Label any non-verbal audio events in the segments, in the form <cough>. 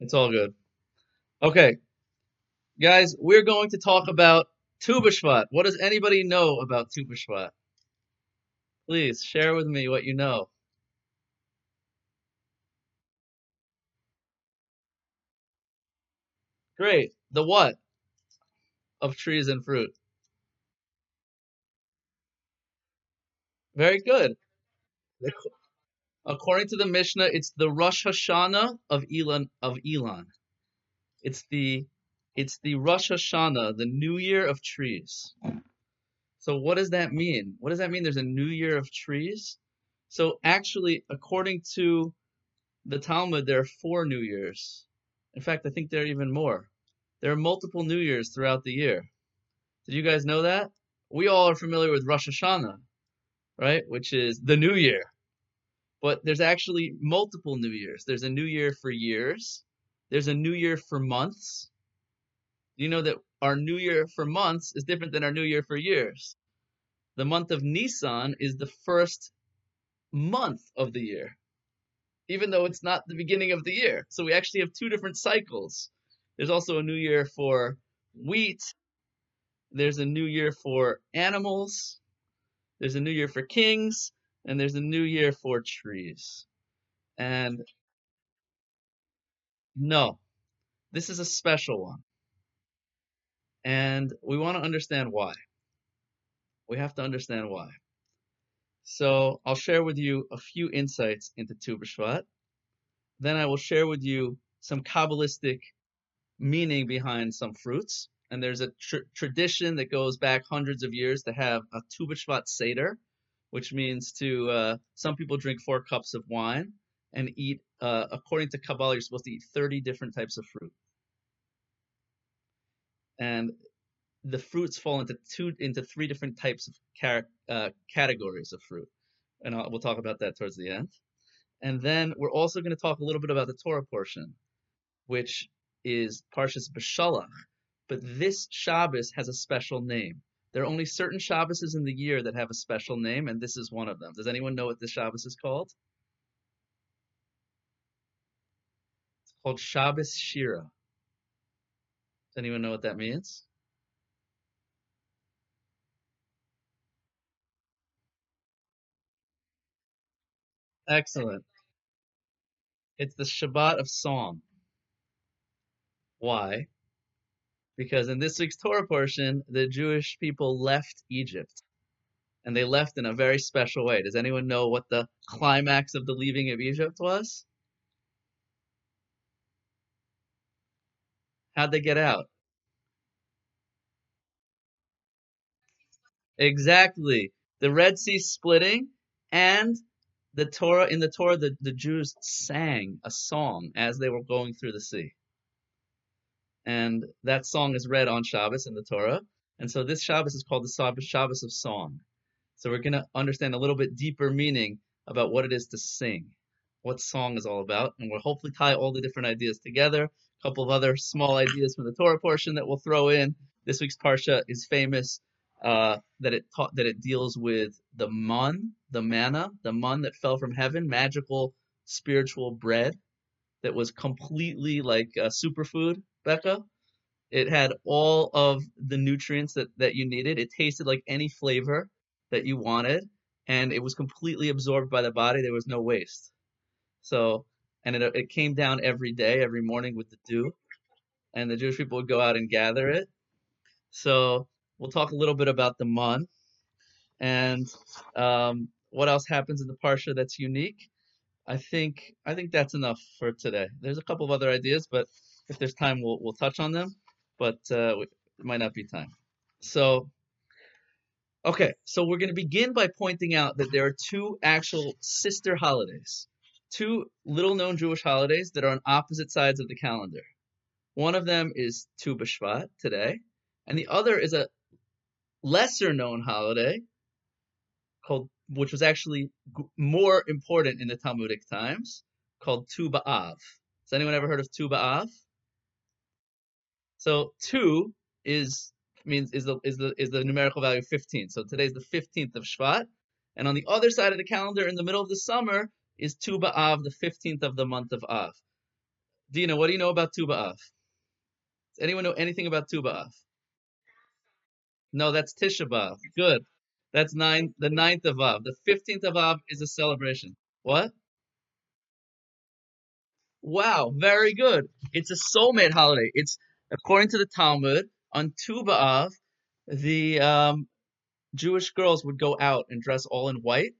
It's all good. Okay, guys, we're going to talk about Tu B'Shvat. What does anybody know about Tu B'Shvat? Please share with me what you know. Great. The what of trees and fruit? Very good. According to the Mishnah, it's the Rosh Hashanah of Elon of Elon. It's the it's the Rosh Hashanah, the New Year of trees. So what does that mean? What does that mean? There's a New Year of trees. So actually, according to the Talmud, there are four New Years. In fact, I think there are even more. There are multiple New Years throughout the year. Did you guys know that? We all are familiar with Rosh Hashanah, right? Which is the New Year. But there's actually multiple New Years. There's a New Year for years. There's a New Year for months. You know that our New Year for months is different than our New Year for years. The month of Nisan is the first month of the year, even though it's not the beginning of the year. So we actually have two different cycles. There's also a New Year for wheat. There's a New Year for animals. There's a New Year for kings. And there's a New Year for trees. And no, this is a special one. And we want to understand why. We have to understand why. So I'll share with you a few insights into Tu B'Shvat. Then I will share with you some Kabbalistic meaning behind some fruits. And there's a tr- tradition that goes back hundreds of years to have a Tu B'Shvat Seder, which means to, uh, some people drink four cups of wine and eat, uh, according to Kabbalah, you're supposed to eat 30 different types of fruit. And the fruits fall into two into three different types of car- uh, categories of fruit, and I'll, we'll talk about that towards the end. And then we're also going to talk a little bit about the Torah portion, which is Parshas Beshalach. But this Shabbos has a special name. There are only certain Shabbases in the year that have a special name, and this is one of them. Does anyone know what this Shabbos is called? It's called Shabbos Shira. Does anyone know what that means? Excellent. It's the Shabbat of song. Why? Because in this week's Torah portion, the Jewish people left Egypt. And they left in a very special way. Does anyone know what the climax of the leaving of Egypt was? How'd they get out? Exactly. The Red Sea splitting and the Torah in the Torah the, the Jews sang a song as they were going through the sea. And that song is read on Shabbos in the Torah. And so this Shabbos is called the Shabbos of song. So we're going to understand a little bit deeper meaning about what it is to sing, what song is all about, and we'll hopefully tie all the different ideas together. A couple of other small ideas from the Torah portion that we'll throw in. This week's parsha is famous uh, that it taught that it deals with the mun, the manna, the mun that fell from heaven, magical spiritual bread that was completely like superfood, Becca. It had all of the nutrients that, that you needed. It tasted like any flavor that you wanted, and it was completely absorbed by the body. There was no waste. So, and it, it came down every day, every morning with the dew, and the Jewish people would go out and gather it. So, we'll talk a little bit about the mun and um, what else happens in the parsha that's unique. I think I think that's enough for today. There's a couple of other ideas, but if there's time, we'll we'll touch on them. But uh, it might not be time. So, okay, so we're going to begin by pointing out that there are two actual sister holidays, two little-known Jewish holidays that are on opposite sides of the calendar. One of them is Tu B'Shvat today, and the other is a lesser known holiday called, which was actually more important in the Talmudic times, called Tu B'Av. Has anyone ever heard of Tu B'Av? So two is means is the is the is the numerical value 15. So today's the 15th of Shvat, and on the other side of the calendar, in the middle of the summer, is Tu B'Av, the 15th of the month of Av. Dina, what do you know about Tu B'Av? Does anyone know anything about Tu B'Av? No, that's Tisha B'Av. Good. That's nine, the ninth of Av. The fifteenth of Av is a celebration. What? Wow, very good. It's a soulmate holiday. It's according to the Talmud on Tu B'Av, the um, Jewish girls would go out and dress all in white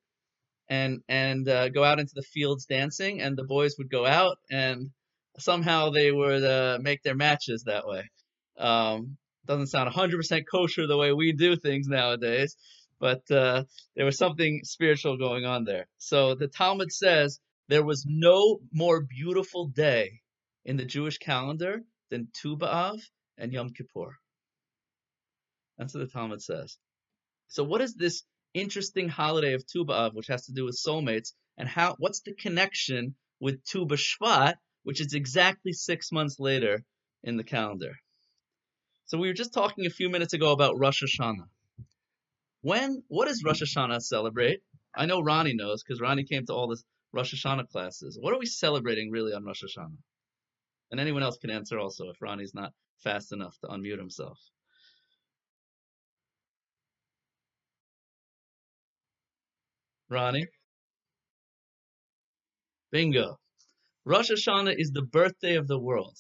and and uh, go out into the fields dancing, and the boys would go out and somehow they would uh, make their matches that way. Um, doesn't sound 100% kosher the way we do things nowadays, but uh, there was something spiritual going on there. So the Talmud says there was no more beautiful day in the Jewish calendar than Tu B'Av and Yom Kippur. That's what the Talmud says. So what is this interesting holiday of Tu B'Av, which has to do with soulmates, and how? What's the connection with Tu B'Shvat, which is exactly six months later in the calendar? So we were just talking a few minutes ago about Rosh Hashanah. When what does Rosh Hashanah celebrate? I know Ronnie knows because Ronnie came to all the Rosh Hashanah classes. What are we celebrating really on Rosh Hashanah? And anyone else can answer also if Ronnie's not fast enough to unmute himself. Ronnie? Bingo. Rosh Hashanah is the birthday of the world.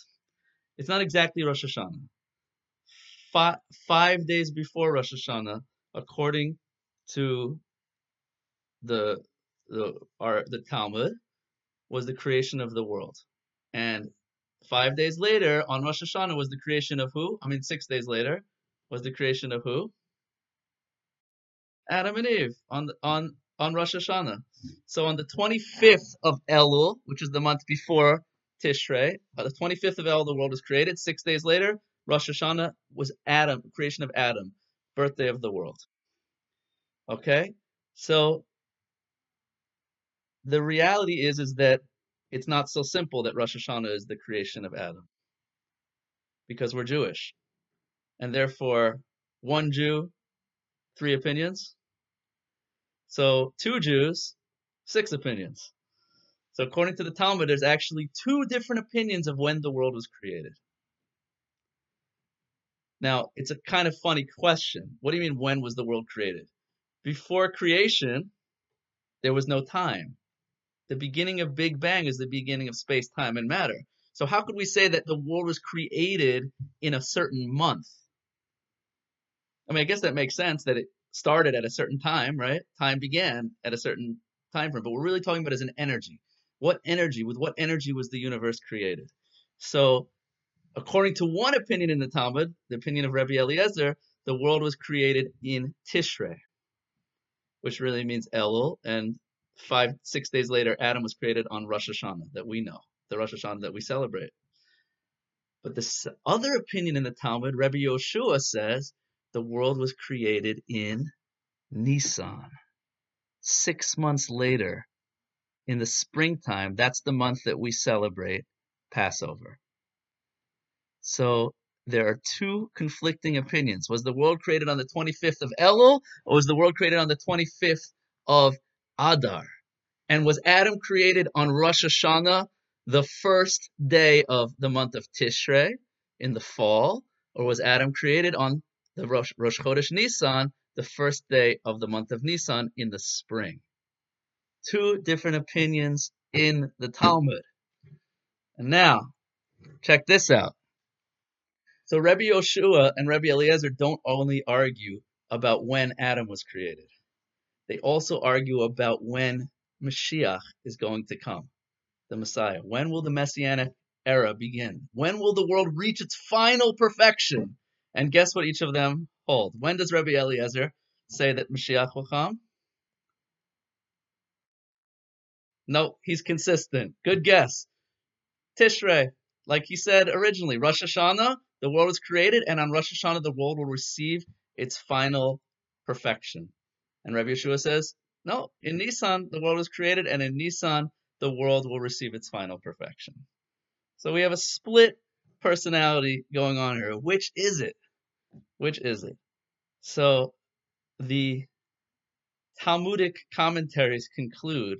It's not exactly Rosh Hashanah. Five, five days before Rosh Hashanah, according to the the our the Talmud, was the creation of the world, and five days later on Rosh Hashanah was the creation of who? I mean, six days later was the creation of who? Adam and Eve on on on Rosh Hashanah. So on the 25th of Elul, which is the month before Tishrei, on the 25th of Elul, the world was created. Six days later, Rosh Hashanah was Adam, creation of Adam, birthday of the world. Okay, so the reality is is that it's not so simple that Rosh Hashanah is the creation of Adam, because we're Jewish, and therefore one Jew, three opinions. So two Jews, six opinions. So according to the Talmud, there's actually two different opinions of when the world was created. Now, it's a kind of funny question. What do you mean, when was the world created? Before creation, there was no time. The beginning of Big Bang is the beginning of space, time, and matter. So, how could we say that the world was created in a certain month? I mean, I guess that makes sense that it started at a certain time, right? Time began at a certain time frame, but we're really talking about as an energy. What energy, with what energy was the universe created? So, according to one opinion in the Talmud, the opinion of Rabbi Eliezer, the world was created in Tishrei, which really means Elul, and five, six days later, Adam was created on Rosh Hashanah that we know, the Rosh Hashanah that we celebrate. But this other opinion in the Talmud, Rabbi Yoshua says the world was created in Nisan. Six months later, in the springtime, that's the month that we celebrate Passover. So there are two conflicting opinions. Was the world created on the 25th of Elul, or was the world created on the 25th of Adar? And was Adam created on Rosh Hashanah, the first day of the month of Tishrei in the fall, or was Adam created on the Rosh, Chodesh Nisan, the first day of the month of Nisan in the spring. Two different opinions in the Talmud. And now, check this out. So Rabbi Yoshua and Rabbi Eliezer don't only argue about when Adam was created. They also argue about when Mashiach is going to come, the Messiah. When will the Messianic era begin? When will the world reach its final perfection? And guess what each of them hold? When does Rabbi Eliezer say that Mashiach will come? No, he's consistent. Good guess. Tishrei, like he said originally, Rosh Hashanah, the world was created, and on Rosh Hashanah, the world will receive its final perfection. And Rabbi Yeshua says, no, in Nissan, the world was created, and in Nissan, the world will receive its final perfection. So we have a split personality going on here. Which is it? Which is it? So the Talmudic commentaries conclude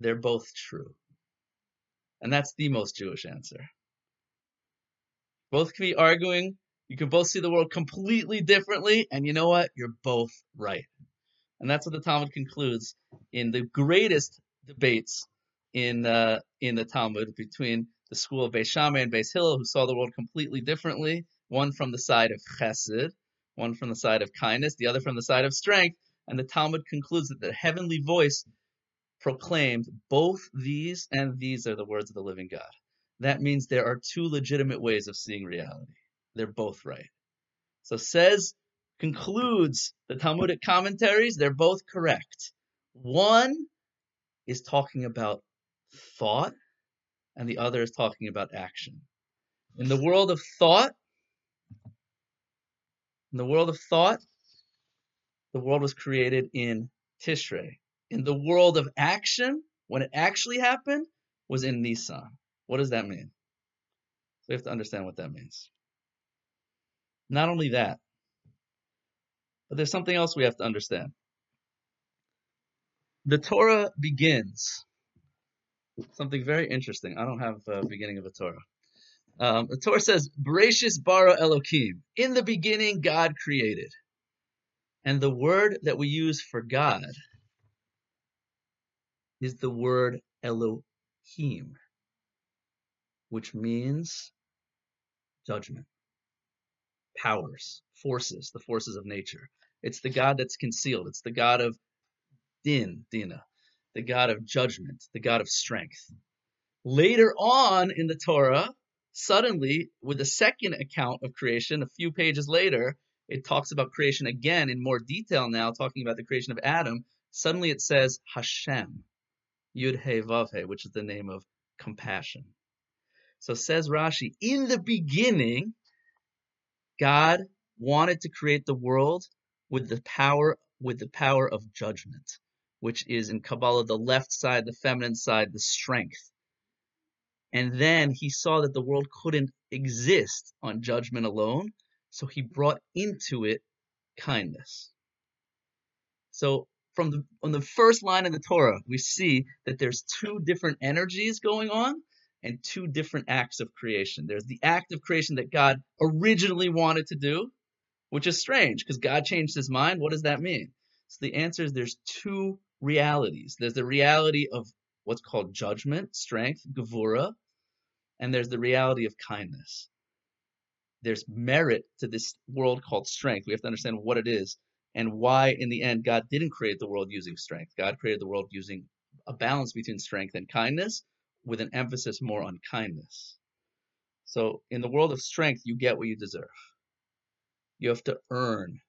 they're both true. And that's the most Jewish answer. Both can be arguing. You can both see the world completely differently. And you know what? You're both right. And that's what the Talmud concludes in the greatest debates in uh, in the Talmud between the school of Beis Shammai and Beis Hillel, who saw the world completely differently. One from the side of Chesed, one from the side of kindness, the other from the side of strength. And the Talmud concludes that the heavenly voice proclaimed both these and these are the words of the living God. That means there are two legitimate ways of seeing reality. They're both right. So says, concludes the Talmudic commentaries, they're both correct. One is talking about thought, and the other is talking about action. In the world of thought, in the world of thought, the world was created in Tishrei. In the world of action, when it actually happened, was in Nisan. What does that mean? We have to understand what that means. Not only that, but there's something else we have to understand. The Torah begins something very interesting. I don't have a beginning of a Torah. Um, the Torah says, "Bereshis bara Elokim." In the beginning, God created, and the word that we use for God is the word Elohim, which means judgment, powers, forces, the forces of nature. It's the God that's concealed. It's the God of din, dina, the God of judgment, the God of strength. Later on in the Torah, suddenly, with the second account of creation, a few pages later, it talks about creation again in more detail now, talking about the creation of Adam. Suddenly it says Hashem, Yud He Vav He, which is the name of compassion. So says Rashi, in the beginning, God wanted to create the world with the power with the power of judgment which is in Kabbalah the left side, the feminine side, the strength. And then he saw that the world couldn't exist on judgment alone, so he brought into it kindness. So from the on the first line of the Torah, we see that there's two different energies going on and two different acts of creation. There's the act of creation that God originally wanted to do, which is strange because God changed his mind. What does that mean? So the answer is there's two realities. There's the reality of what's called judgment, strength, gevura, and there's the reality of kindness. There's merit to this world called strength. We have to understand what it is and why, in the end, God didn't create the world using strength. God created the world using a balance between strength and kindness with an emphasis more on kindness. So, in the world of strength, you get what you deserve. You have to earn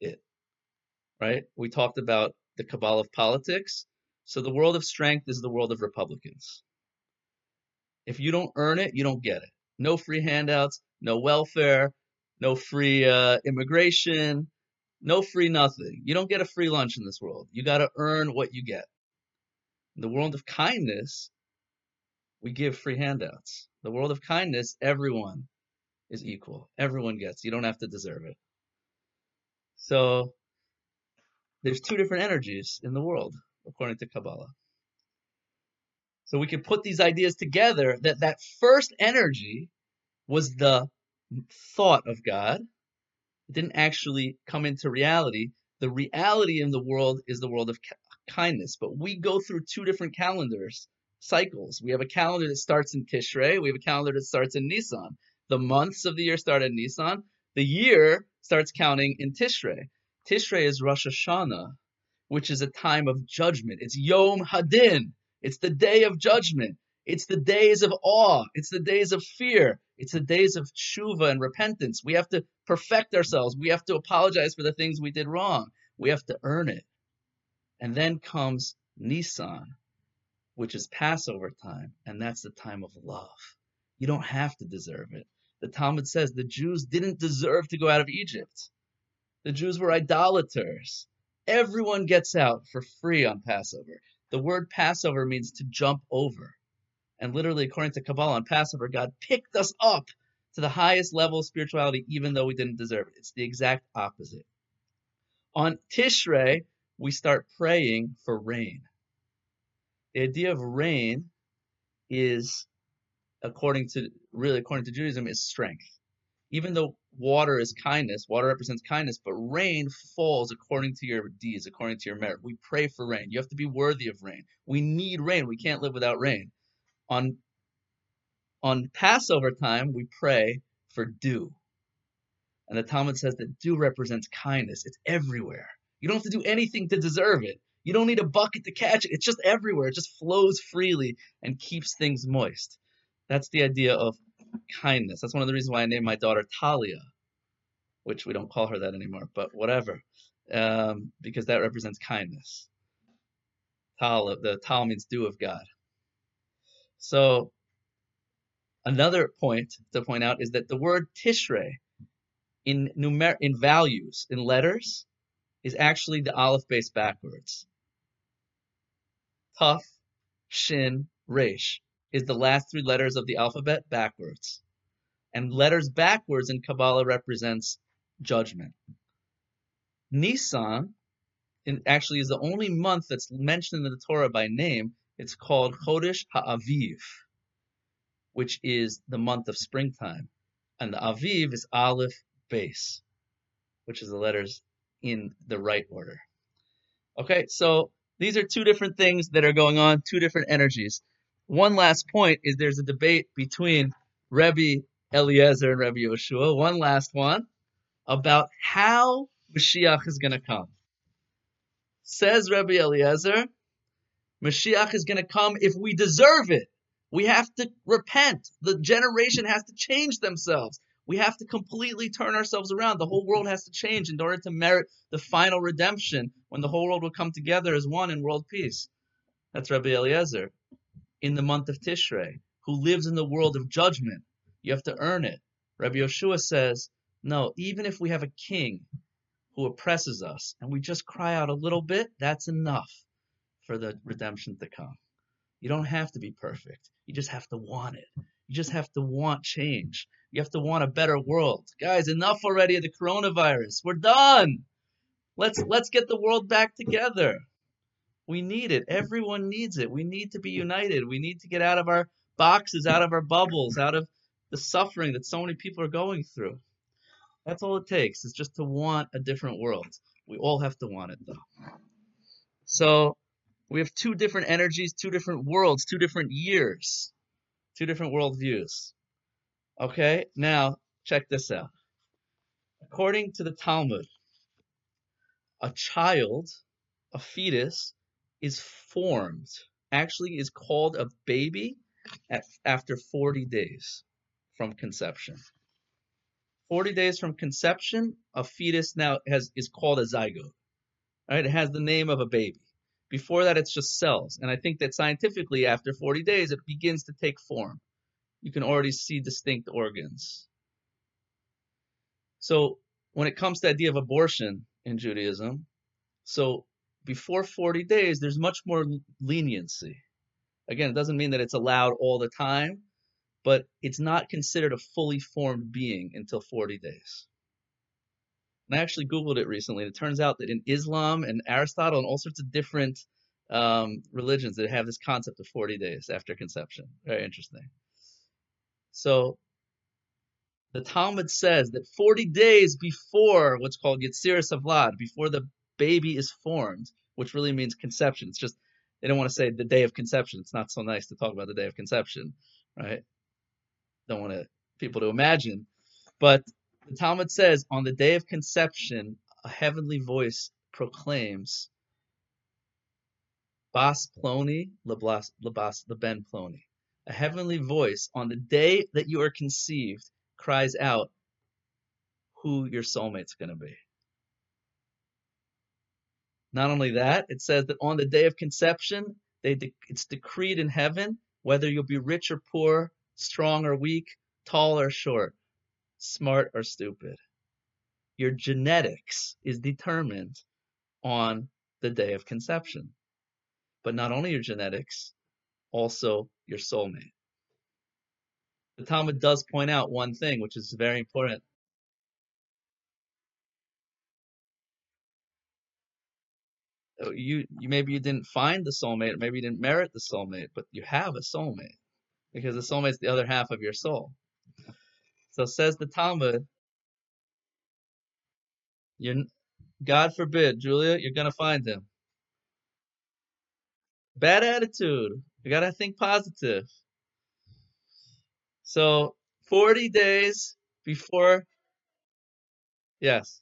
it, right? We talked about the Kabbalah of politics. So the world of strength is the world of Republicans. If you don't earn it, you don't get it. No free handouts, no welfare, no free uh, immigration, no free nothing. You don't get a free lunch in this world. You got to earn what you get. In the world of kindness, we give free handouts. The world of kindness, everyone is equal. Everyone gets. You don't have to deserve it. So there's two different energies in the world, according to Kabbalah. So we can put these ideas together that that first energy was the thought of God. It didn't actually come into reality. The reality in the world is the world of kindness. But we go through two different calendars, cycles. We have a calendar that starts in Tishrei. We have a calendar that starts in Nisan. The months of the year start in Nisan. The year starts counting in Tishrei. Tishrei is Rosh Hashanah, which is a time of judgment. It's Yom Hadin. It's the day of judgment. It's the days of awe. It's the days of fear. It's the days of tshuva and repentance. We have to perfect ourselves. We have to apologize for the things we did wrong. We have to earn it. And then comes Nisan, which is Passover time, and that's the time of love. You don't have to deserve it. The Talmud says the Jews didn't deserve to go out of Egypt. The Jews were idolaters. Everyone gets out for free on Passover. The word Passover means to jump over. And literally, according to Kabbalah, on Passover, God picked us up to the highest level of spirituality, even though we didn't deserve it. It's the exact opposite. On Tishrei, we start praying for rain. The idea of rain is according to really according to Judaism is strength. Even though water is kindness, water represents kindness, but rain falls according to your deeds, according to your merit. We pray for rain. You have to be worthy of rain. We need rain. We can't live without rain. On on Passover time, we pray for dew. And the Talmud says that dew represents kindness. It's everywhere. You don't have to do anything to deserve it. You don't need a bucket to catch it. It's just everywhere. It just flows freely and keeps things moist. That's the idea of kindness. That's one of the reasons why I named my daughter Talia, which we don't call her that anymore, but whatever, um, because that represents kindness. Tal, the Tal means dew of God. So another point to point out is that the word Tishrei in numer in values in letters is actually the aleph beis backwards. Tuf, Shin, Resh is the last three letters of the alphabet backwards. And letters backwards in Kabbalah represents judgment. Nisan actually is the only month that's mentioned in the Torah by name. It's called Chodesh HaAviv, which is the month of springtime. And the Aviv is Aleph beis, which is the letters in the right order. Okay, so these are two different things that are going on, two different energies. One last point is there's a debate between Rebbe Eliezer and Rebbe Yoshua, one last one, about how Mashiach is going to come. Says Rebbe Eliezer, Mashiach is going to come if we deserve it. We have to repent. The generation has to change themselves. We have to completely turn ourselves around. The whole world has to change in order to merit the final redemption when the whole world will come together as one in world peace. That's Rabbi Eliezer in the month of Tishrei, who lives in the world of judgment. You have to earn it. Rabbi Yeshua says, no, even if we have a king who oppresses us and we just cry out a little bit, that's enough for the redemption to come. You don't have to be perfect. You just have to want it. You just have to want change. You have to want a better world. Guys, enough already of the coronavirus. We're done. Let's let's get the world back together. We need it. Everyone needs it. We need to be united. We need to get out of our boxes, out of our bubbles, out of the suffering that so many people are going through. That's all it takes, is just to want a different world. We all have to want it, though. So we have two different energies, two different worlds, two different years, two different worldviews. Okay, now check this out. According to the Talmud, a child, a fetus, is formed, actually is called a baby at, after 40 days from conception. 40 days from conception, a fetus now has is called a zygote. Right? It has the name of a baby. Before that, it's just cells. And I think that scientifically, after 40 days, it begins to take form you can already see distinct organs. So when it comes to the idea of abortion in Judaism, so before 40 days, there's much more leniency. Again, it doesn't mean that it's allowed all the time, but it's not considered a fully formed being until 40 days. And I actually Googled it recently. It turns out that in Islam and Aristotle and all sorts of different um, religions that have this concept of 40 days after conception. Very interesting. So the Talmud says that 40 days before what's called Yetziras Havlad, before the baby is formed, which really means conception. It's just, they don't want to say the day of conception. It's not so nice to talk about the day of conception, right? Don't want to, people to imagine. But the Talmud says on the day of conception, a heavenly voice proclaims, Bas Ploni, Lebas, Lebas, Leben Ploni a heavenly voice on the day that you are conceived cries out who your soulmate's going to be. Not only that, it says that on the day of conception, de- it's decreed in heaven whether you'll be rich or poor, strong or weak, tall or short, smart or stupid. Your genetics is determined on the day of conception. But not only your genetics, also your soulmate. The Talmud does point out one thing, which is very important. Uh, you, you maybe you didn't find the soulmate, or maybe you didn't merit the soulmate, but you have a soulmate. because the soulmate's the other half of your soul. So says the Talmud, you're, God forbid, Julia, you're gonna find him. Bad attitude. You gotta think positive. So 40 days before, yes,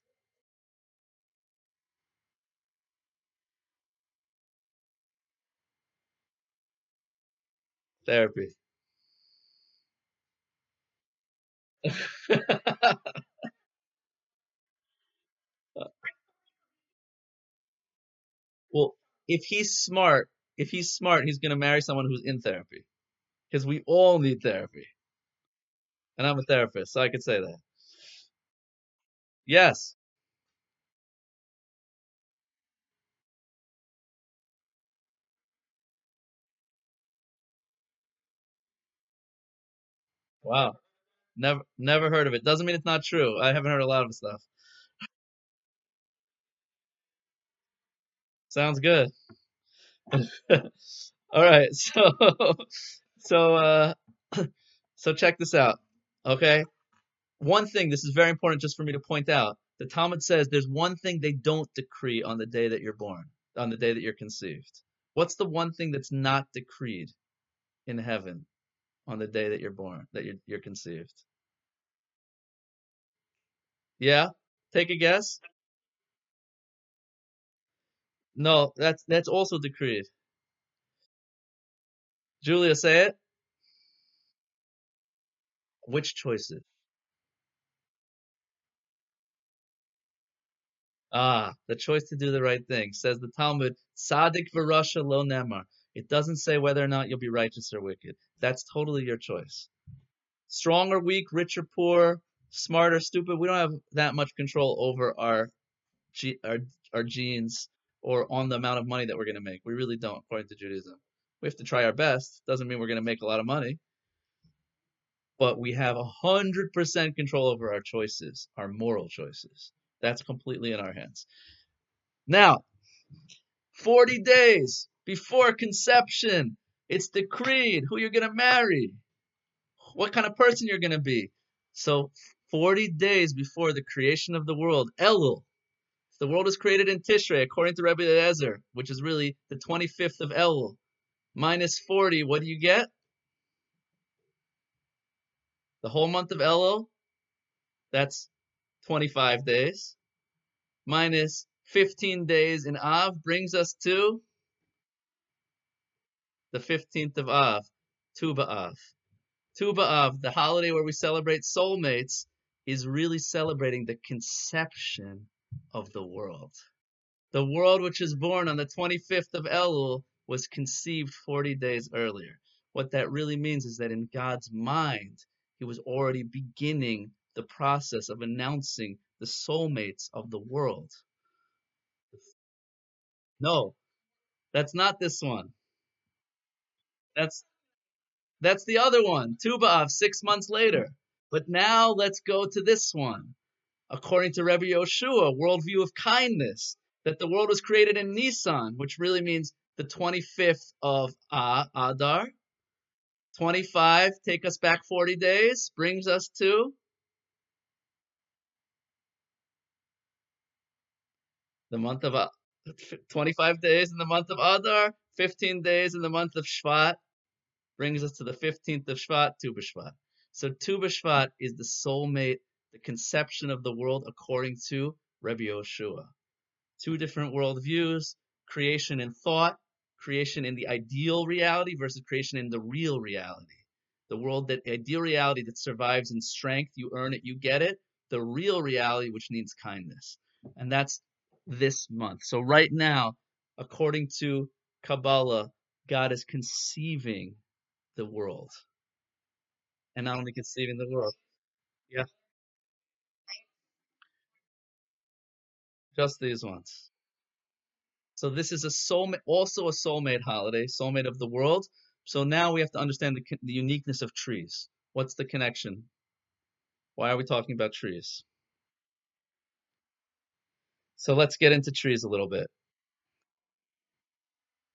therapy. <laughs> well, if he's smart, if he's smart, he's gonna marry someone who's in therapy. Because we all need therapy. And I'm a therapist, so I could say that. Yes. Wow. Never never heard of it. Doesn't mean it's not true. I haven't heard a lot of stuff. Sounds good. <laughs> All right. <laughs> So so uh <clears throat> so check this out. Okay? One thing, this is very important just for me to point out. The Talmud says there's one thing they don't decree on the day that you're born, on the day that you're conceived. What's the one thing that's not decreed in heaven on the day that you're born, that you're, you're conceived? Yeah? Take a guess? No, that's that's also decreed. Julia, say it. Which choices? Ah, the choice to do the right thing. Says the Talmud, Sadik v'rasha lo nemar. It doesn't say whether or not you'll be righteous or wicked. That's totally your choice. Strong or weak, rich or poor, smart or stupid, we don't have that much control over our our, our genes or on the amount of money that we're going to make. We really don't, according to Judaism. We have to try our best. Doesn't mean we're going to make a lot of money. But we have 100% control over our choices, our moral choices. That's completely in our hands. Now, 40 days before conception, it's decreed who you're going to marry, what kind of person you're going to be. So, 40 days before the creation of the world, Elul, the world is created in Tishrei, according to Rabbi Eliezer, which is really the 25th of Elul. Minus 40, what do you get? The whole month of Elul, that's 25 days. Minus 15 days in Av brings us to the 15th of Av, Tu B'Av. Tu B'Av, the holiday where we celebrate soulmates, is really celebrating the conception of the world. The world which is born on the 25th of Elul was conceived 40 days earlier. What that really means is that in God's mind, he was already beginning the process of announcing the soulmates of the world. No, that's not this one. That's that's the other one, Tu B'Av, six months later. But now let's go to this one. According to Rabbi Yoshua, worldview of kindness, that the world was created in Nisan, which really means the 25th of Adar. 25, take us back 40 days, brings us to the month of 25 days in the month of Adar, 15 days in the month of Shvat, brings us to the 15th of Shvat, Tu B'Shvat. So Tu B'Shvat is the soulmate, the conception of the world according to Rabbi Yoshua. Two different worldviews, creation in thought, creation in the ideal reality versus creation in the real reality. The world that ideal reality that survives in strength, you earn it, you get it. The real reality which needs kindness. And that's this month. So right now, according to Kabbalah, God is conceiving the world. And not only conceiving the world. Yeah. Just these ones. So this is a soulmate, also a soulmate holiday, soulmate of the world. So now we have to understand the, the uniqueness of trees. What's the connection? Why are we talking about trees? So let's get into trees a little bit.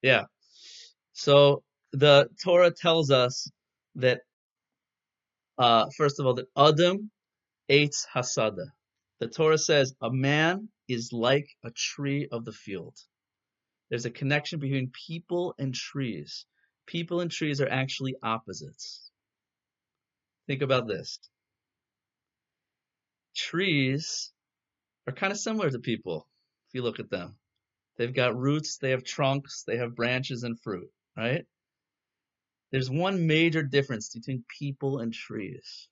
Yeah. So the Torah tells us that uh, first of all that Adam eats hasada. The Torah says a man is like a tree of the field. There's a connection between people and trees. People and trees are actually opposites. Think about this. Trees are kind of similar to people if you look at them. They've got roots, they have trunks, they have branches and fruit, right? There's one major difference between people and trees.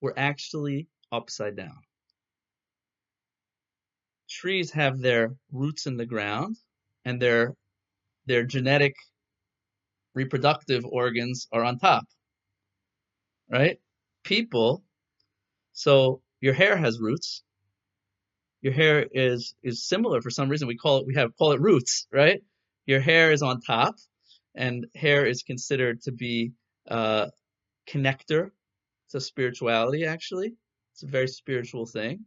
We're actually upside down. Trees have their roots in the ground and their their genetic reproductive organs are on top. Right? People, so your hair has roots. Your hair is is similar for some reason. We call it we have call it roots, right? Your hair is on top, and hair is considered to be a connector to spirituality. Actually, it's a very spiritual thing.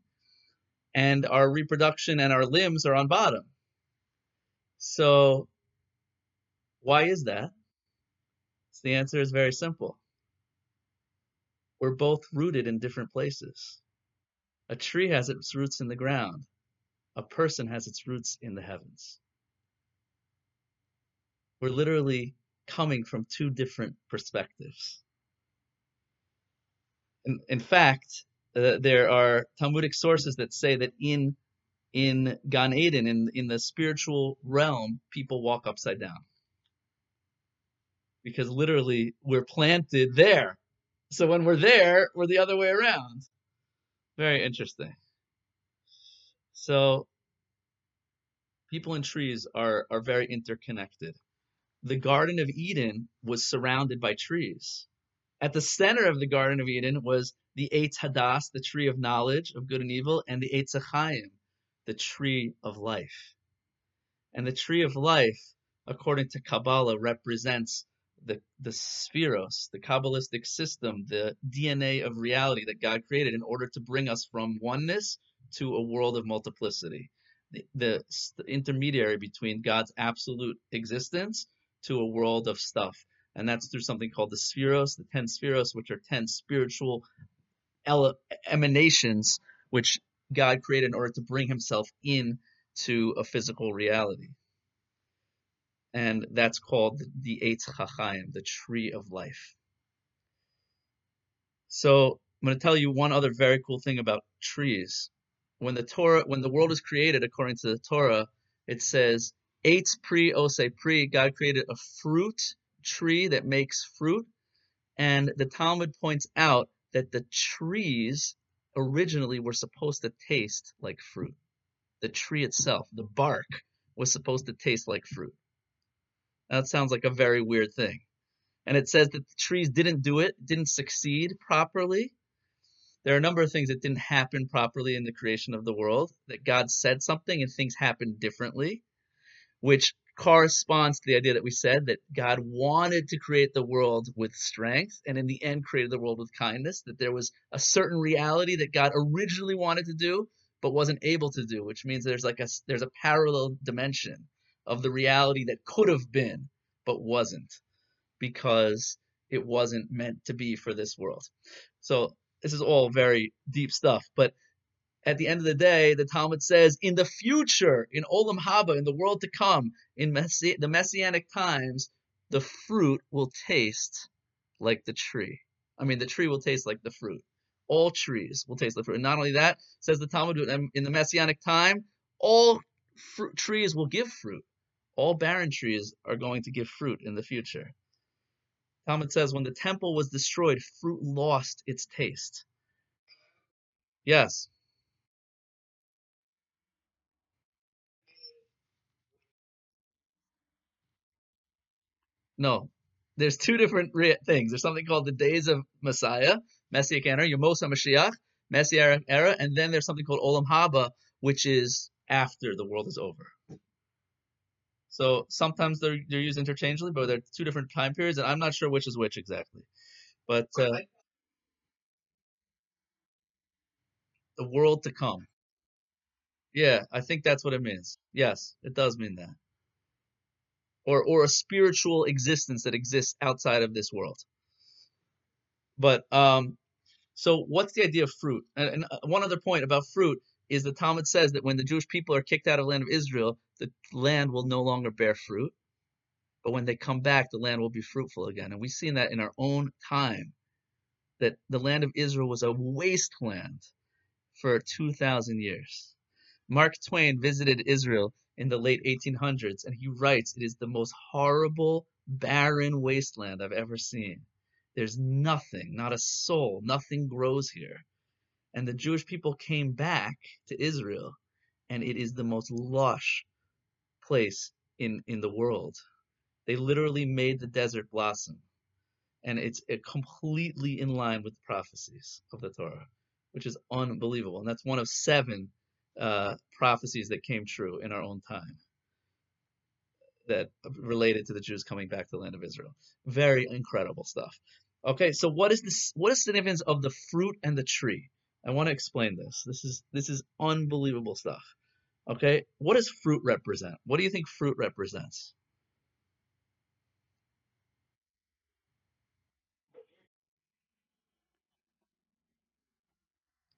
And our reproduction and our limbs are on bottom. So, why is that? So the answer is very simple. We're both rooted in different places. A tree has its roots in the ground. A person has its roots in the heavens. We're literally coming from two different perspectives. In, in fact, uh, there are Talmudic sources that say that in in Gan Eden, in in the spiritual realm, people walk upside down because literally we're planted there. So when we're there, we're the other way around. Very interesting. So people and trees are are very interconnected. The Garden of Eden was surrounded by trees. At the center of the Garden of Eden was the Eitz Hadas, the tree of knowledge of good and evil, and the Eitz Chaim, the tree of life. And the tree of life, according to Kabbalah, represents the, the sefiros, the Kabbalistic system, the DNA of reality that God created in order to bring us from oneness to a world of multiplicity. The, the, the intermediary between God's absolute existence to a world of stuff. And that's through something called the sefiros, the ten sefiros, which are ten spiritual ele- emanations which God created in order to bring himself in to a physical reality and that's called the Eitz Chachaim, the tree of life. So I'm going to tell you one other very cool thing about trees. When the Torah, when the world is created according to the Torah, it says Eitz pri ose pri. God created a fruit tree that makes fruit, and the Talmud points out that the trees originally were supposed to taste like fruit. The tree itself, the bark, was supposed to taste like fruit. That sounds like a very weird thing. And it says that the trees didn't do it, didn't succeed properly. There are a number of things that didn't happen properly in the creation of the world, that God said something and things happened differently, which corresponds to the idea that we said that God wanted to create the world with strength and in the end created the world with kindness, that there was a certain reality that God originally wanted to do but wasn't able to do, which means there's like a there's a parallel dimension of the reality that could have been, but wasn't, because it wasn't meant to be for this world. So this is all very deep stuff, but at the end of the day, the Talmud says, in the future, in Olam Haba, in the world to come, in Messi- the Messianic times, the fruit will taste like the tree. I mean, the tree will taste like the fruit. All trees will taste like fruit. And not only that, says the Talmud, in the Messianic time, all trees will give fruit all barren trees are going to give fruit in the future. Talmud says when the temple was destroyed, fruit lost its taste. Yes. No. There's two different re- things. There's something called the days of Messiah, Messianic era, Yemos HaMashiach, Messianic era, and then there's something called Olam Haba, which is after the world is over. So sometimes they're they're used interchangeably, but they're two different time periods, and I'm not sure which is which exactly. But uh, the world to come. Yeah, I think that's what it means. Yes, it does mean that. Or or a spiritual existence that exists outside of this world. But um, so what's the idea of fruit? And, and uh, one other point about fruit is the Talmud says that when the Jewish people are kicked out of the land of Israel, the land will no longer bear fruit. But when they come back, the land will be fruitful again. And we've seen that in our own time, that the land of Israel was a wasteland for 2,000 years. Mark Twain visited Israel in the late 1800s, and he writes, It is the most horrible, barren wasteland I've ever seen. There's nothing, not a soul, nothing grows here. And the Jewish people came back to Israel, and it is the most lush place in, in the world. They literally made the desert blossom. And it's it completely in line with the prophecies of the Torah, which is unbelievable. And that's one of seven uh, prophecies that came true in our own time that related to the Jews coming back to the land of Israel. Very incredible stuff. Okay, so what is this? What is the significance of the fruit and the tree? I want to explain this. This is this is unbelievable stuff. Okay, what does fruit represent? What do you think fruit represents?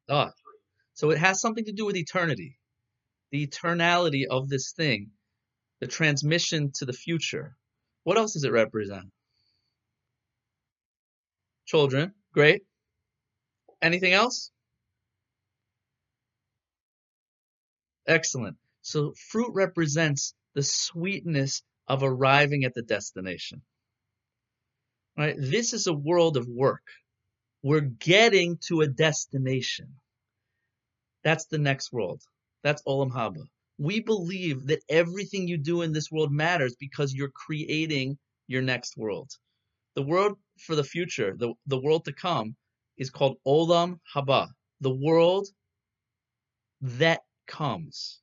Ah, so it has something to do with eternity, the eternality of this thing, the transmission to the future. What else does it represent? Children, great. Anything else? Excellent. So fruit represents the sweetness of arriving at the destination. Right? This is a world of work. We're getting to a destination. That's the next world. That's Olam Haba. We believe that everything you do in this world matters because you're creating your next world. The world for the future, the, the world to come, is called Olam Haba, the world that comes.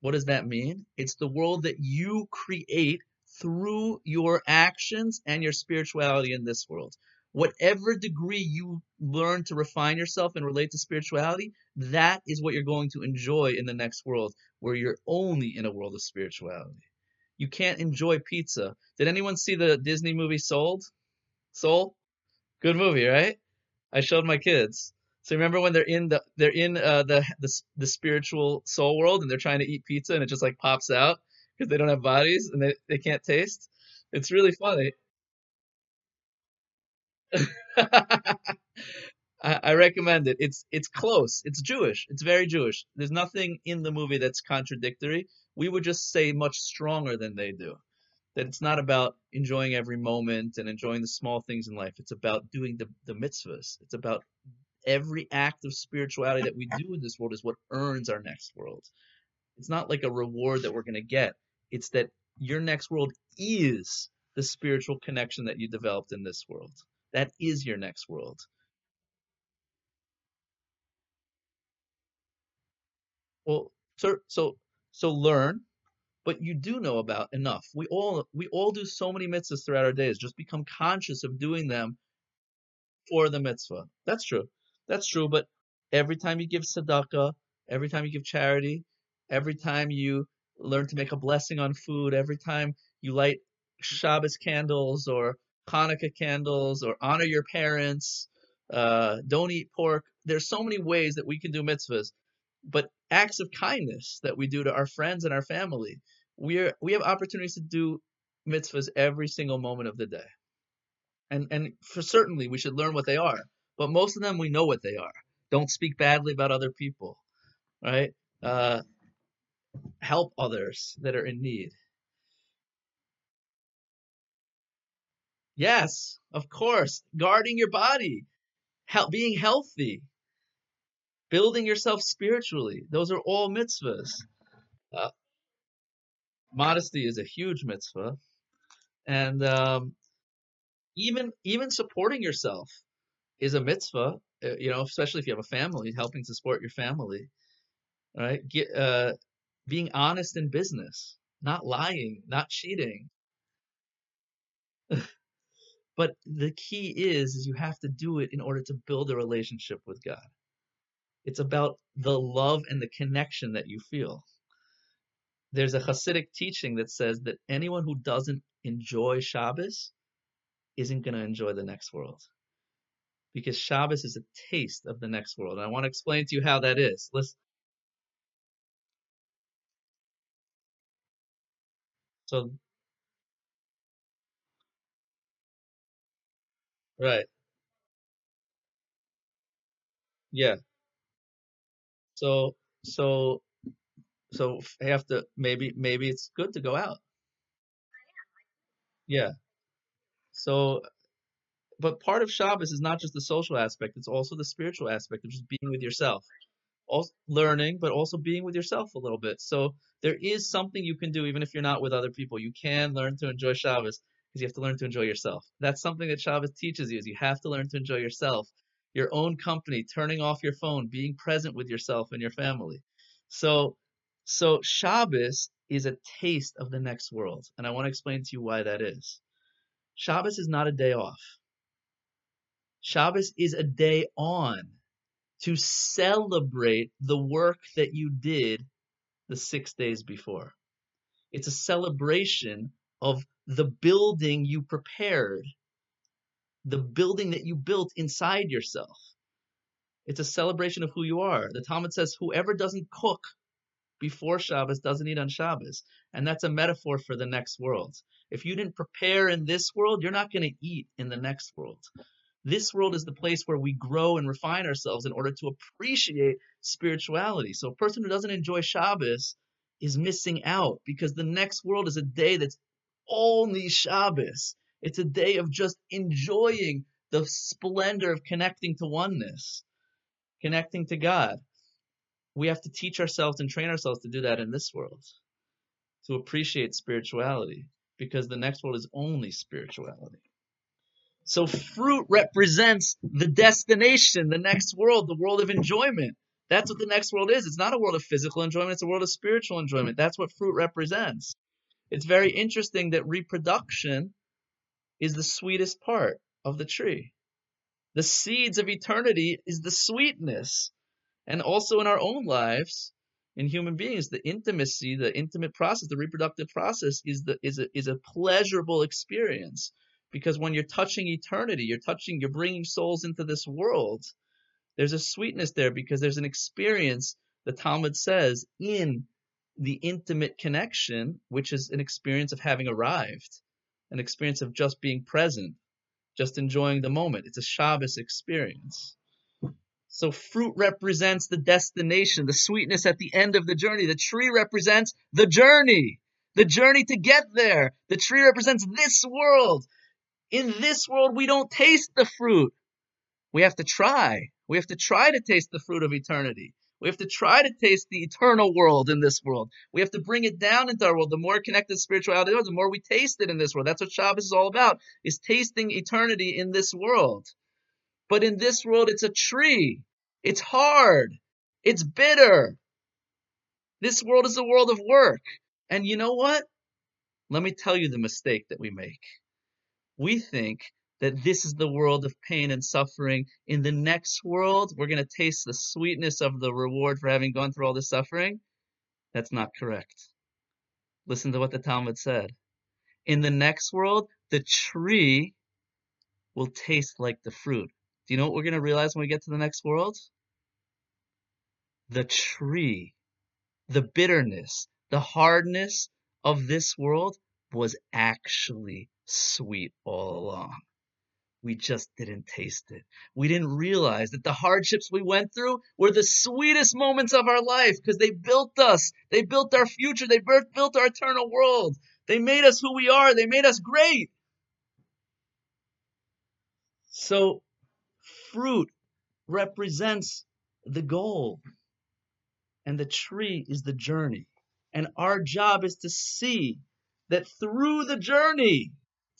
What does that mean? It's the world that you create through your actions and your spirituality in this world. Whatever degree you learn to refine yourself and relate to spirituality, that is what you're going to enjoy in the next world, where you're only in a world of spirituality. You can't enjoy pizza. Did anyone see the Disney movie Sold? Soul? Good movie, right? I showed my kids. So remember when they're in the they're in uh, the, the the spiritual soul world and they're trying to eat pizza and it just like pops out because they don't have bodies and they, they can't taste. It's really funny. <laughs> I, I recommend it. It's it's close. It's Jewish. It's very Jewish. There's nothing in the movie that's contradictory. We would just say much stronger than they do. That it's not about enjoying every moment and enjoying the small things in life. It's about doing the, the mitzvahs. It's about every act of spirituality that we <laughs> do in this world is what earns our next world. It's not like a reward that we're going to get. It's that your next world is the spiritual connection that you developed in this world. That is your next world. Well, so so so learn, but you do know about enough. We all we all do so many mitzvahs throughout our days. Just become conscious of doing them for the mitzvah. That's true. That's true. But every time you give tzedakah, every time you give charity, every time you learn to make a blessing on food, every time you light Shabbos candles or Hanukkah candles or honor your parents, uh, don't eat pork. There's so many ways that we can do mitzvahs, but acts of kindness that we do to our friends and our family, we're we have opportunities to do mitzvahs every single moment of the day, and and for certainly we should learn what they are. But most of them we know what they are. Don't speak badly about other people, right? Uh, help others that are in need. Yes, of course. Guarding your body, help, being healthy, building yourself spiritually. Those are all mitzvahs. Uh, modesty is a huge mitzvah, and um, even even supporting yourself is a mitzvah. uh, You know, especially if you have a family, helping to support your family, right? Get, uh, being honest in business, not lying, not cheating. <laughs> But the key is, is you have to do it in order to build a relationship with God. It's about the love and the connection that you feel. There's a Hasidic teaching that says that anyone who doesn't enjoy Shabbos isn't going to enjoy the next world. Because Shabbos is a taste of the next world. And I want to explain to you how that is. Listen. So, right. Yeah. So, so, so have to, maybe, maybe it's good to go out. Yeah. So, but part of Shabbos is not just the social aspect, it's also the spiritual aspect of just being with yourself. Also learning, but also being with yourself a little bit. So there is something you can do even if you're not with other people. You can learn to enjoy Shabbos because you have to learn to enjoy yourself. That's something that Shabbos teaches you is you have to learn to enjoy yourself, your own company, turning off your phone, being present with yourself and your family. So so Shabbos is a taste of the next world, and I want to explain to you why that is. Shabbos is not a day off. Shabbos is a day on to celebrate the work that you did the six days before. It's a celebration of the building you prepared, the building that you built inside yourself. It's a celebration of who you are. The Talmud says, whoever doesn't cook before Shabbos doesn't eat on Shabbos. And that's a metaphor for the next world. If you didn't prepare in this world, you're not going to eat in the next world. This world is the place where we grow and refine ourselves in order to appreciate spirituality. So a person who doesn't enjoy Shabbos is missing out because the next world is a day that's only Shabbos. It's a day of just enjoying the splendor of connecting to oneness, connecting to God. We have to teach ourselves and train ourselves to do that in this world, to appreciate spirituality, because the next world is only spirituality. So fruit represents the destination, the next world, the world of enjoyment. That's what the next world is. It's not a world of physical enjoyment, it's a world of spiritual enjoyment. That's what fruit represents. It's very interesting that reproduction is the sweetest part of the tree. The seeds of eternity is the sweetness. And also in our own lives, in human beings, the intimacy, the intimate process, the reproductive process is the is a is a pleasurable experience because when you're touching eternity, you're touching, you're bringing souls into this world. There's a sweetness there because there's an experience, the Talmud says, in the intimate connection, which is an experience of having arrived, an experience of just being present, just enjoying the moment. It's a Shabbos experience. So fruit represents the destination, the sweetness at the end of the journey. The tree represents the journey, the journey to get there. The tree represents this world. In this world, we don't taste the fruit. We have to try. We have to try to taste the fruit of eternity. We have to try to taste the eternal world in this world. We have to bring it down into our world. The more connected spirituality is, the more we taste it in this world. That's what Shabbos is all about, is tasting eternity in this world. But in this world, it's a tree. It's hard. It's bitter. This world is a world of work. And you know what? Let me tell you the mistake that we make we think that this is the world of pain and suffering. In the next world, we're going to taste the sweetness of the reward for having gone through all this suffering. That's not correct. Listen to what the Talmud said. In the next world, the tree will taste like the fruit. Do you know what we're going to realize when we get to the next world? The tree, the bitterness, the hardness of this world was actually sweet all along. We just didn't taste it. We didn't realize that the hardships we went through were the sweetest moments of our life because they built us. They built our future. They built our eternal world. They made us who we are. They made us great. So, fruit represents the goal, and the tree is the journey. And our job is to see that through the journey,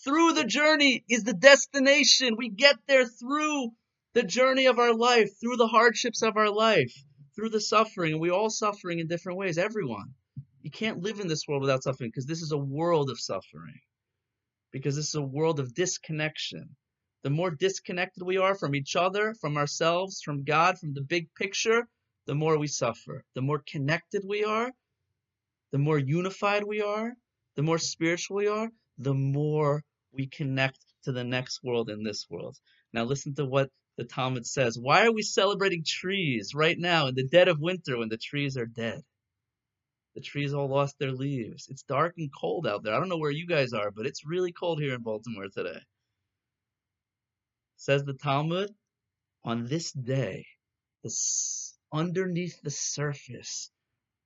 through the journey is the destination. We get there through the journey of our life, through the hardships of our life, through the suffering. And we all suffering in different ways, everyone. You can't live in this world without suffering because this is a world of suffering. Because this is a world of disconnection. The more disconnected we are from each other, from ourselves, from God, from the big picture, the more we suffer. The more connected we are, the more unified we are, the more spiritual we are, the more we connect to the next world in this world. Now listen to what the Talmud says, why are we celebrating trees right now in the dead of winter when the trees are dead? The trees all lost their leaves. It's dark and cold out there. I don't know where you guys are, but it's really cold here in Baltimore today. Says the Talmud, on this day, this, underneath the surface,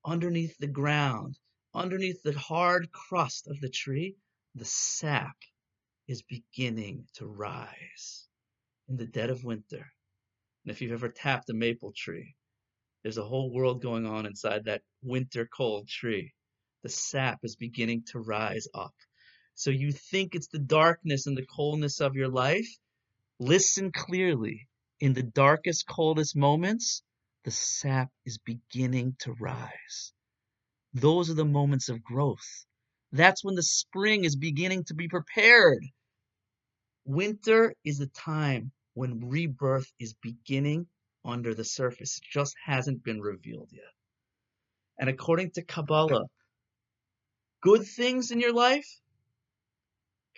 underneath the ground, underneath the hard crust of the tree, the sap is beginning to rise in the dead of winter. And if you've ever tapped a maple tree, there's a whole world going on inside that winter cold tree. The sap is beginning to rise up. So you think it's the darkness and the coldness of your life? Listen clearly. In the darkest, coldest moments, the sap is beginning to rise. Those are the moments of growth. That's when the spring is beginning to be prepared. Winter is the time when rebirth is beginning under the surface. It just hasn't been revealed yet. And according to Kabbalah, good things in your life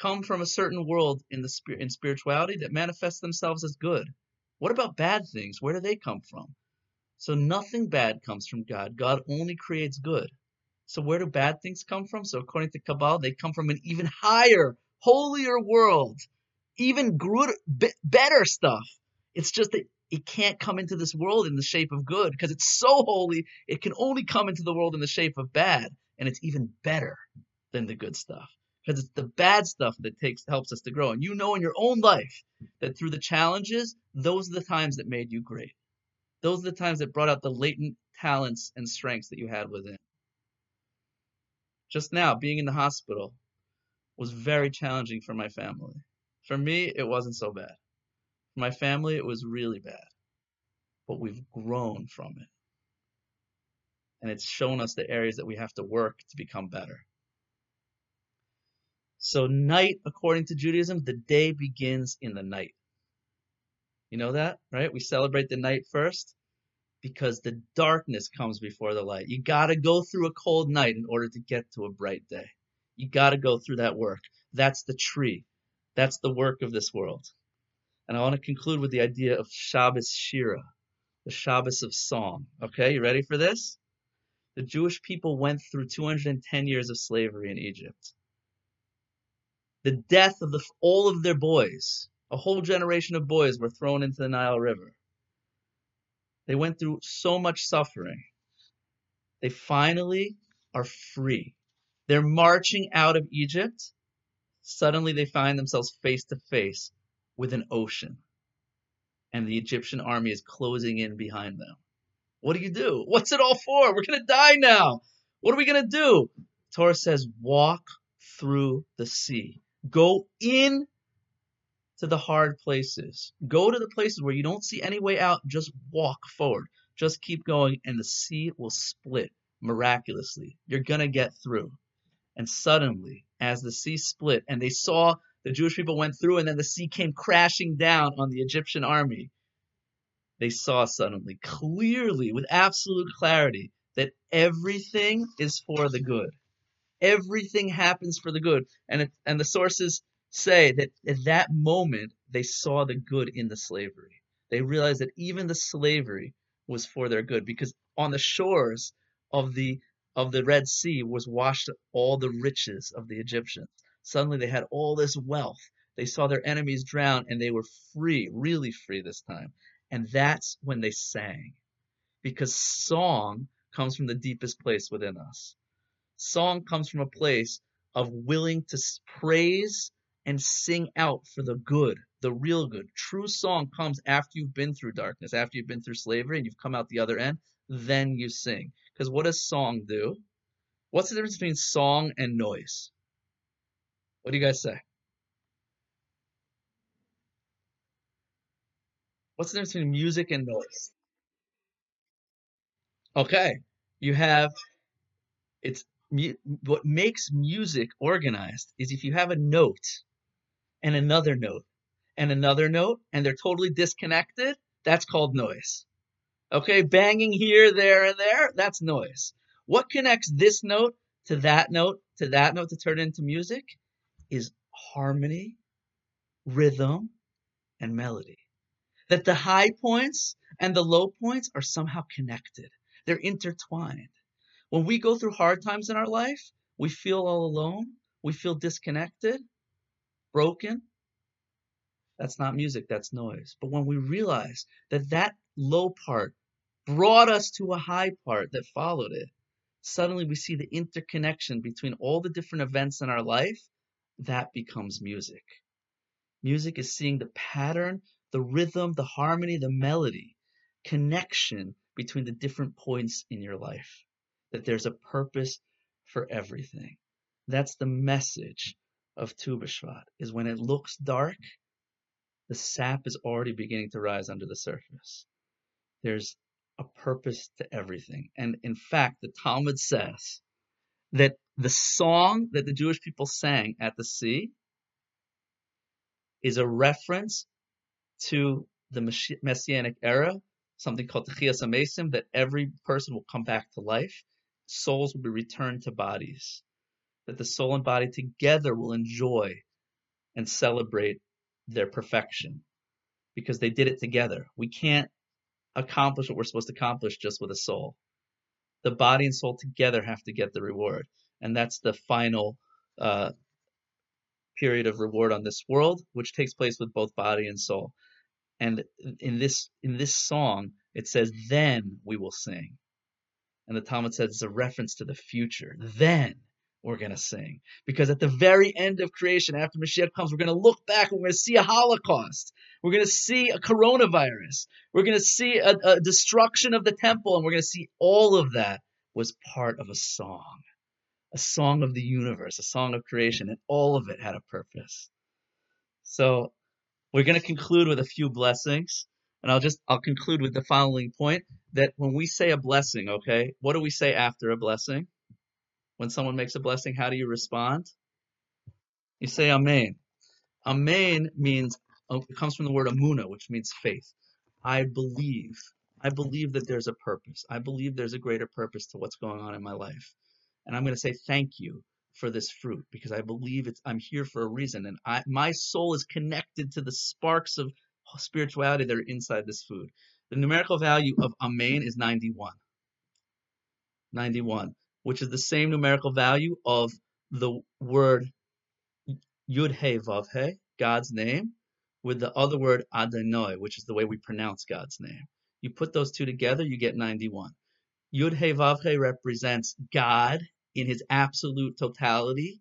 come from a certain world in the spirit in spirituality that manifest themselves as good. What about bad things? Where do they come from? So nothing bad comes from God. God only creates good. So where do bad things come from? So according to Kabbalah, they come from an even higher, holier world even good, better stuff. It's just that it can't come into this world in the shape of good because it's so holy. It can only come into the world in the shape of bad, and it's even better than the good stuff because it's the bad stuff that takes helps us to grow. And you know in your own life that through the challenges, those are the times that made you great. Those are the times that brought out the latent talents and strengths that you had within. Just now, being in the hospital was very challenging for my family. For me, it wasn't so bad. For my family, it was really bad. But we've grown from it. And it's shown us the areas that we have to work to become better. So, night, according to Judaism, the day begins in the night. You know that, right? We celebrate the night first because the darkness comes before the light. You got to go through a cold night in order to get to a bright day. You got to go through that work. That's the tree. That's the work of this world. And I want to conclude with the idea of Shabbos Shira, the Shabbos of song. Okay, you ready for this? The Jewish people went through 210 years of slavery in Egypt. The death of the, all of their boys, a whole generation of boys were thrown into the Nile River. They went through so much suffering. They finally are free. They're marching out of Egypt Suddenly they find themselves face to face with an ocean, and the Egyptian army is closing in behind them. What do you do? What's it all for? We're going to die now. What are we going to do? Torah says, walk through the sea. Go in to the hard places. Go to the places where you don't see any way out. Just walk forward. Just keep going, and the sea will split miraculously. You're going to get through. And suddenly, as the sea split and they saw the Jewish people went through and then the sea came crashing down on the Egyptian army, they saw suddenly, clearly, with absolute clarity, that everything is for the good. Everything happens for the good. And, it, and the sources say that at that moment, they saw the good in the slavery. They realized that even the slavery was for their good because on the shores of the of the Red Sea was washed all the riches of the Egyptians. Suddenly they had all this wealth. They saw their enemies drown and they were free, really free this time. And that's when they sang. Because song comes from the deepest place within us. Song comes from a place of willing to praise and sing out for the good, the real good. True song comes after you've been through darkness, after you've been through slavery and you've come out the other end, then you sing. Because what does song do? What's the difference between song and noise? What do you guys say? What's the difference between music and noise? Okay, you have it's what makes music organized is if you have a note and another note and another note and they're totally disconnected, that's called noise. Okay, banging here, there, and there, that's noise. What connects this note to that note to that note to turn into music is harmony, rhythm, and melody. that the high points and the low points are somehow connected. They're intertwined. When we go through hard times in our life, we feel all alone, we feel disconnected, broken. That's not music, that's noise. But when we realize that that low part brought us to a high part that followed it, suddenly we see the interconnection between all the different events in our life. That becomes music. Music is seeing the pattern, the rhythm, the harmony, the melody, connection between the different points in your life. That there's a purpose for everything. That's the message of Tu B'Shvat, is when it looks dark, the sap is already beginning to rise under the surface. There's a purpose to everything. And in fact, the Talmud says that the song that the Jewish people sang at the sea is a reference to the Messianic era, something called the Chias Amesim, that every person will come back to life. Souls will be returned to bodies. That the soul and body together will enjoy and celebrate their perfection because they did it together. We can't accomplish what we're supposed to accomplish just with a soul. The body and soul together have to get the reward, and that's the final uh, period of reward on this world, which takes place with both body and soul. And in this in this song, it says, "Then we will sing," and the Talmud says it's a reference to the future. Then we're going to sing. Because at the very end of creation, after Mashiach comes, we're going to look back and we're going to see a Holocaust. We're going to see a coronavirus. We're going to see a, a destruction of the temple, and we're going to see all of that was part of a song, a song of the universe, a song of creation, and all of it had a purpose. So we're going to conclude with a few blessings. And I'll just I'll conclude with the following point that when we say a blessing, okay, what do we say after a blessing? When someone makes a blessing, how do you respond? You say Amen. Amen means, oh, it comes from the word emunah, which means faith. I believe. I believe that there's a purpose. I believe there's a greater purpose to what's going on in my life. And I'm going to say thank you for this fruit because I believe it's I'm here for a reason and I my soul is connected to the sparks of spirituality that are inside this food. The numerical value of Amen is 91. 91 which is the same numerical value of the word Yud He Vav He, God's name, with the other word Adonai, which is the way we pronounce God's name. You put those two together, you get 91. Yud He Vav He represents God in his absolute totality,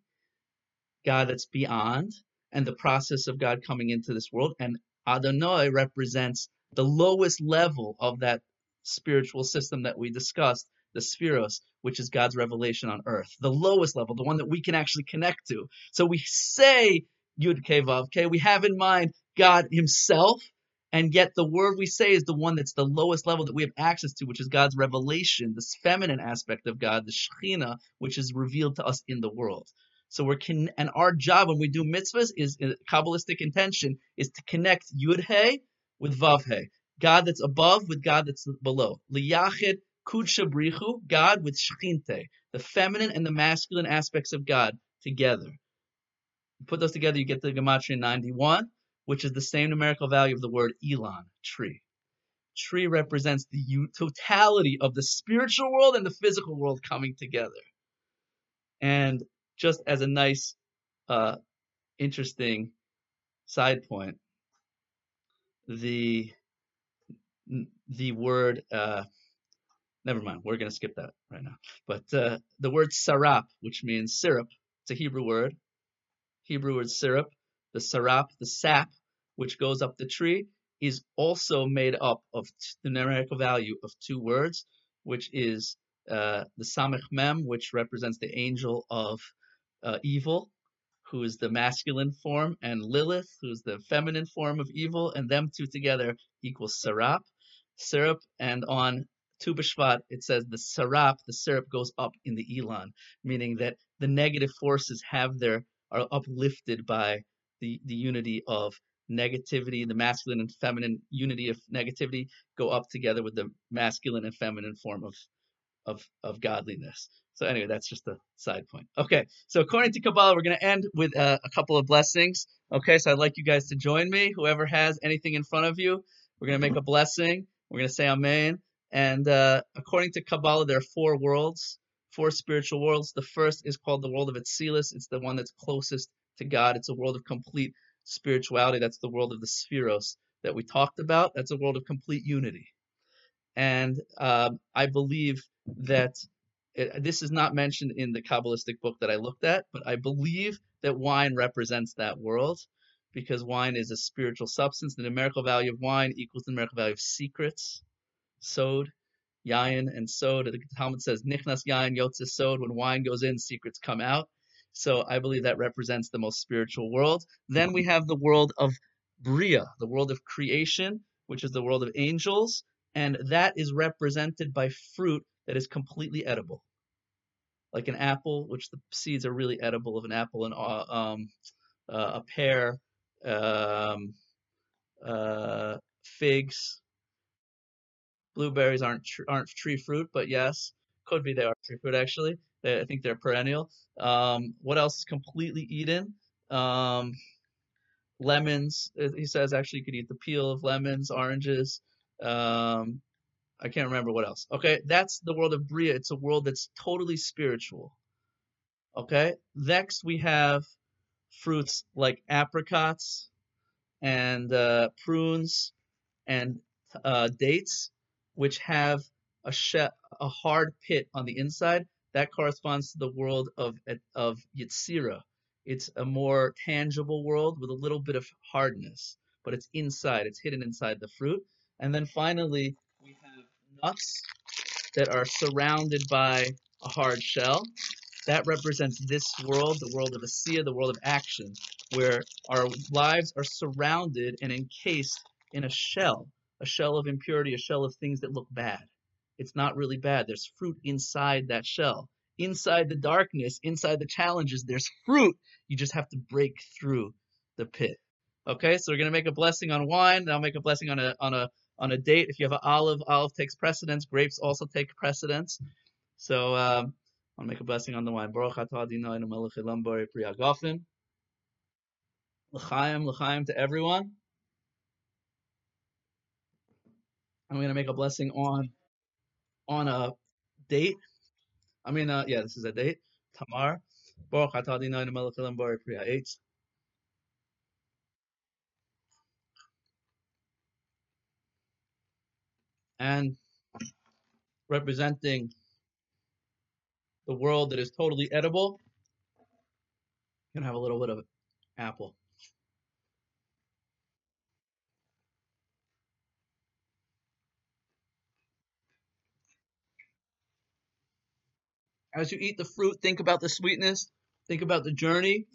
God that's beyond, and the process of God coming into this world. And Adonai represents the lowest level of that spiritual system that we discussed, the sefiros, which is God's revelation on earth, the lowest level, the one that we can actually connect to. So we say Yud Ke Vav we have in mind God Himself, and yet the word we say is the one that's the lowest level that we have access to, which is God's revelation, this feminine aspect of God, the Shekhinah, which is revealed to us in the world. So we're con- and our job when we do mitzvahs is uh, kabbalistic intention is to connect Yud He with Vav He, God that's above with God that's below. Liyachid Kudsha Brichu, God with Shechinte, the feminine and the masculine aspects of God together. You put those together, you get the Gematria 91, which is the same numerical value of the word Ilan, tree. Tree represents the totality of the spiritual world and the physical world coming together. And just as a nice, uh, interesting side point, the the word uh, never mind. We're going to skip that right now. But uh, the word sarap, which means syrup, it's a Hebrew word. Hebrew word syrup. The sarap, the sap, which goes up the tree, is also made up of the numerical value of two words, which is uh, the samech mem, which represents the angel of uh, evil, who is the masculine form, and Lilith, who's the feminine form of evil, and them two together equals sarap, syrup, and on Tu B'Shvat, it says the sarap, the syrup goes up in the Ilan, meaning that the negative forces have their are uplifted by the, the unity of negativity, the masculine and feminine unity of negativity go up together with the masculine and feminine form of of of godliness. So anyway, that's just a side point. Okay, so according to Kabbalah, we're going to end with uh, a couple of blessings. Okay, so I'd like you guys to join me. Whoever has anything in front of you, We're going to make a blessing. We're going to say Amen. And uh, according to Kabbalah, there are four worlds, four spiritual worlds. The first is called the world of Atzilus. It's the one that's closest to God. It's a world of complete spirituality. That's the world of the Sefiros that we talked about. That's a world of complete unity. And um, I believe that it, this is not mentioned in the Kabbalistic book that I looked at, but I believe that wine represents that world because wine is a spiritual substance. The numerical value of wine equals the numerical value of secrets, sod, yayin, and sod. The Talmud says, nichnas yayin yotze sod. When wine goes in, secrets come out. So I believe that represents the most spiritual world. Then we have the world of Bria, the world of creation, which is the world of angels, and that is represented by fruit that is completely edible. Like an apple, which the seeds are really edible of an apple, and uh, um, uh, a pear, um, uh, figs, blueberries aren't tr- aren't tree fruit, but yes, could be they are tree fruit actually. I think they're perennial. Um, what else is completely eaten? Um, lemons. Uh, he says actually you could eat the peel of lemons, oranges. Um, I can't remember what else. Okay, that's the world of Bria. It's a world that's totally spiritual. Okay, next we have fruits like apricots and uh, prunes and uh, dates, which have a, a hard pit on the inside. That corresponds to the world of of. It's a more tangible world with a little bit of hardness, but it's inside. It's hidden inside the fruit. And then finally, we have nuts that are surrounded by a hard shell. That represents this world, the world of Asiya, the world of action, where our lives are surrounded and encased in a shell, a shell of impurity, a shell of things that look bad. It's not really bad. There's fruit inside that shell. Inside the darkness, inside the challenges, there's fruit. You just have to break through the pit. Okay, so we're gonna make a blessing on wine. I'll make a blessing on a on a on a date. If you have an olive, olive takes precedence. Grapes also take precedence. So um, I'll make a blessing on the wine. Baruch hagafen. L'chaim, l'chaim to everyone. I'm going to make a blessing on on a date. I mean, uh, yeah, this is a date. Tamar. Baruch atah Adonai melech elam bari pri and representing the world that is totally edible. You can have a little bit of apple. As you eat the fruit, think about the sweetness, think about the journey,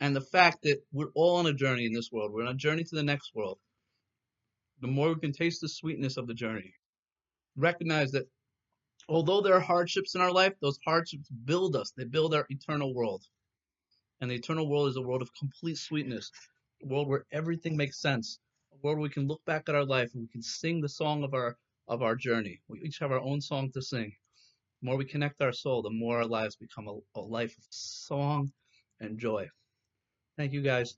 and the fact that we're all on a journey in this world. We're on a journey to the next world. The more we can taste the sweetness of the journey, recognize that although there are hardships in our life, those hardships build us. They build our eternal world. And the eternal world is a world of complete sweetness, a world where everything makes sense, a world where we can look back at our life and we can sing the song of our of our journey. We each have our own song to sing. More we connect our soul, the more our lives become a, a life of song and joy. Thank you guys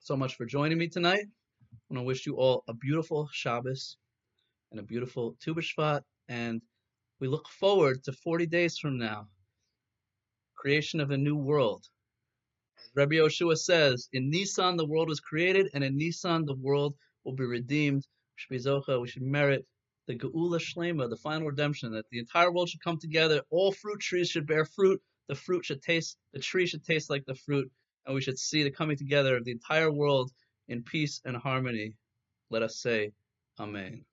so much for joining me tonight. I want to wish you all a beautiful Shabbos and a beautiful Tu B'Shvat, and we look forward to 40 days from now, creation of a new world. Rabbi Yoshua says, in Nisan the world was created, and in Nisan the world will be redeemed. should be zoche We should merit the Geula Shlema, the final redemption, that the entire world should come together. All fruit trees should bear fruit. The fruit should taste, the tree should taste like the fruit, and we should see the coming together of the entire world in peace and harmony. Let us say, Amen.